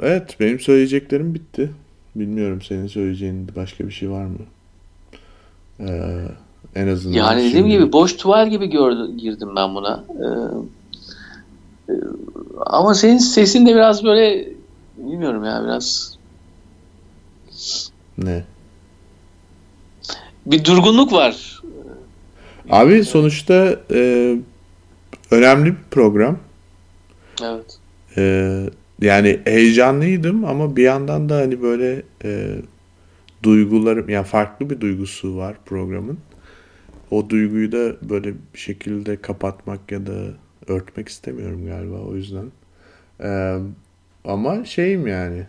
evet benim söyleyeceklerim bitti. Bilmiyorum senin söyleyeceğin başka bir şey var mı? Ee, en azından Yani dediğim şimdi- gibi boş tuval gibi gördüm, girdim ben buna. Ee, e, ama senin sesin de biraz böyle bilmiyorum ya biraz Ne? bir durgunluk var. Abi sonuçta e, önemli bir program. Evet. Ee, yani heyecanlıydım ama bir yandan da hani böyle e, duygularım yani farklı bir duygusu var programın. O duyguyu da böyle bir şekilde kapatmak ya da örtmek istemiyorum galiba o yüzden. Ee, ama şeyim yani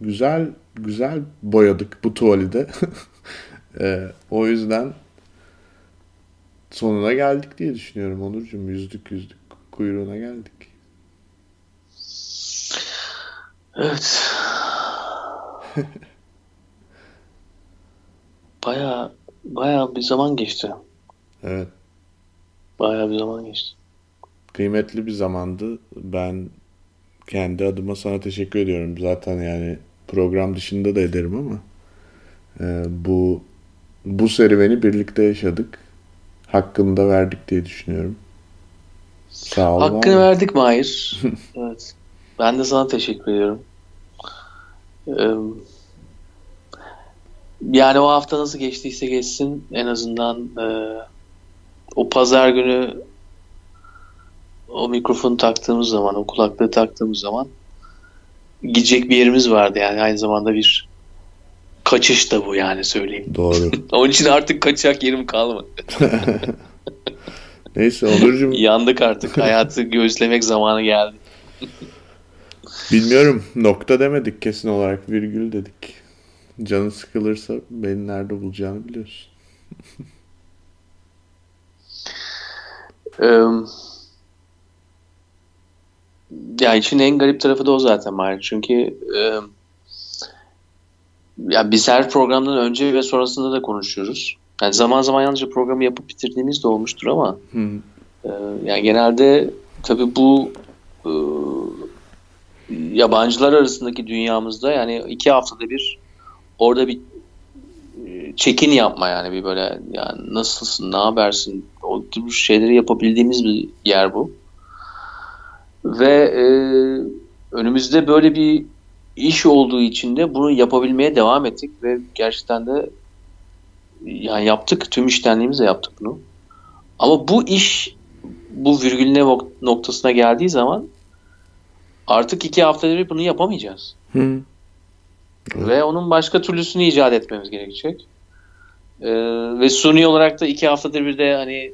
güzel güzel boyadık bu tuvali de. Ee, o yüzden sonuna geldik diye düşünüyorum Onurcuğum. Yüzdük yüzdük kuyruğuna geldik. Evet. Baya baya bir zaman geçti. Evet. Baya bir zaman geçti. Kıymetli bir zamandı. Ben kendi adıma sana teşekkür ediyorum. Zaten yani program dışında da ederim ama e, bu bu serüveni birlikte yaşadık. Hakkını da verdik diye düşünüyorum. Sağ ol. Hakkını verdik Mahir. evet. Ben de sana teşekkür ediyorum. Ee, yani o hafta nasıl geçtiyse geçsin en azından e, o pazar günü o mikrofonu taktığımız zaman, o kulaklığı taktığımız zaman gidecek bir yerimiz vardı yani aynı zamanda bir kaçış da bu yani söyleyeyim. Doğru. Onun için artık kaçacak yerim kalmadı. Neyse Onurcuğum Yandık artık. Hayatı göğüslemek zamanı geldi. bilmiyorum nokta demedik kesin olarak virgül dedik. Canın sıkılırsa beni nerede bulacağını biliyorsun. Ya işin en garip tarafı da o zaten Mahir. Çünkü ya biz her programdan önce ve sonrasında da konuşuyoruz. Yani zaman zaman yalnızca programı yapıp bitirdiğimiz de olmuştur ama e, yani genelde tabii bu e, yabancılar arasındaki dünyamızda yani iki haftada bir orada bir e, check-in yapma yani bir böyle yani nasılsın, ne habersin o tür şeyleri yapabildiğimiz bir yer bu. Ve e, önümüzde böyle bir iş olduğu için de bunu yapabilmeye devam ettik ve gerçekten de yani yaptık. Tüm iştenliğimizle yaptık bunu. Ama bu iş bu virgülüne nok- noktasına geldiği zaman artık iki haftada bir bunu yapamayacağız. Hı. Ve onun başka türlüsünü icat etmemiz gerekecek. Ee, ve suni olarak da iki haftadır bir de hani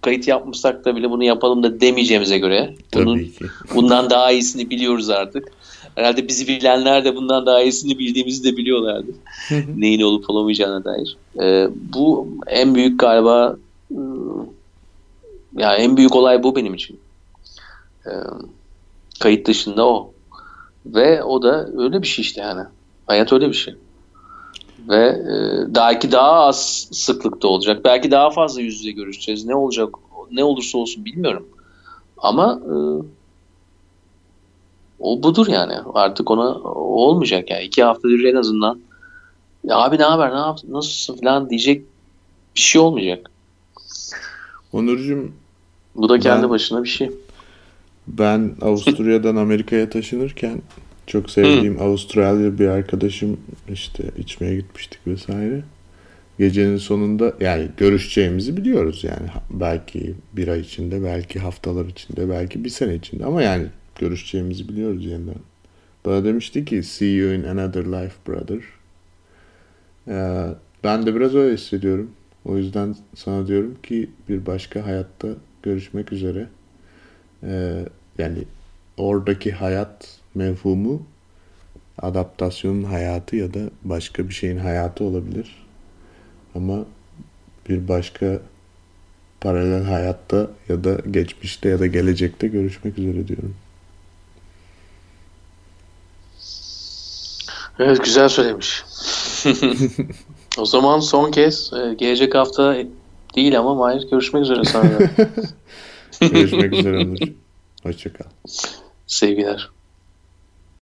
kayıt yapmışsak da bile bunu yapalım da demeyeceğimize göre bunun, Tabii ki. bundan daha iyisini biliyoruz artık. Herhalde bizi bilenler de bundan daha iyisini bildiğimizi de biliyorlardı. Neyin olup olamayacağına dair. Ee, bu en büyük galiba ıı, ya en büyük olay bu benim için. Ee, kayıt dışında o. Ve o da öyle bir şey işte yani. Hayat öyle bir şey. Ve e, belki daha az sıklıkta olacak. Belki daha fazla yüz yüze görüşeceğiz. Ne olacak, ne olursa olsun bilmiyorum. Ama e, o budur yani. Artık ona o olmayacak yani. İki haftadır en azından ya abi ne haber, ne yap, nasılsın falan diyecek bir şey olmayacak. Onurcuğum Bu da kendi Ben- başına bir şey. Ben Avusturya'dan Amerika'ya taşınırken çok sevdiğim Avustralya bir arkadaşım işte içmeye gitmiştik vesaire. Gecenin sonunda yani görüşeceğimizi biliyoruz yani belki bir ay içinde, belki haftalar içinde, belki bir sene içinde ama yani görüşeceğimizi biliyoruz yeniden. Bana demişti ki see you in another life brother. Ee, ben de biraz öyle hissediyorum. O yüzden sana diyorum ki bir başka hayatta görüşmek üzere. Ee, yani oradaki hayat mevhumu adaptasyonun hayatı ya da başka bir şeyin hayatı olabilir. Ama bir başka paralel hayatta ya da geçmişte ya da gelecekte görüşmek üzere diyorum. Evet güzel söylemiş. O zaman son kez e, gelecek hafta değil ama Mahir görüşmek üzere sonra. Görüşmek üzere Onur. Hoşçakal. Sevgiler.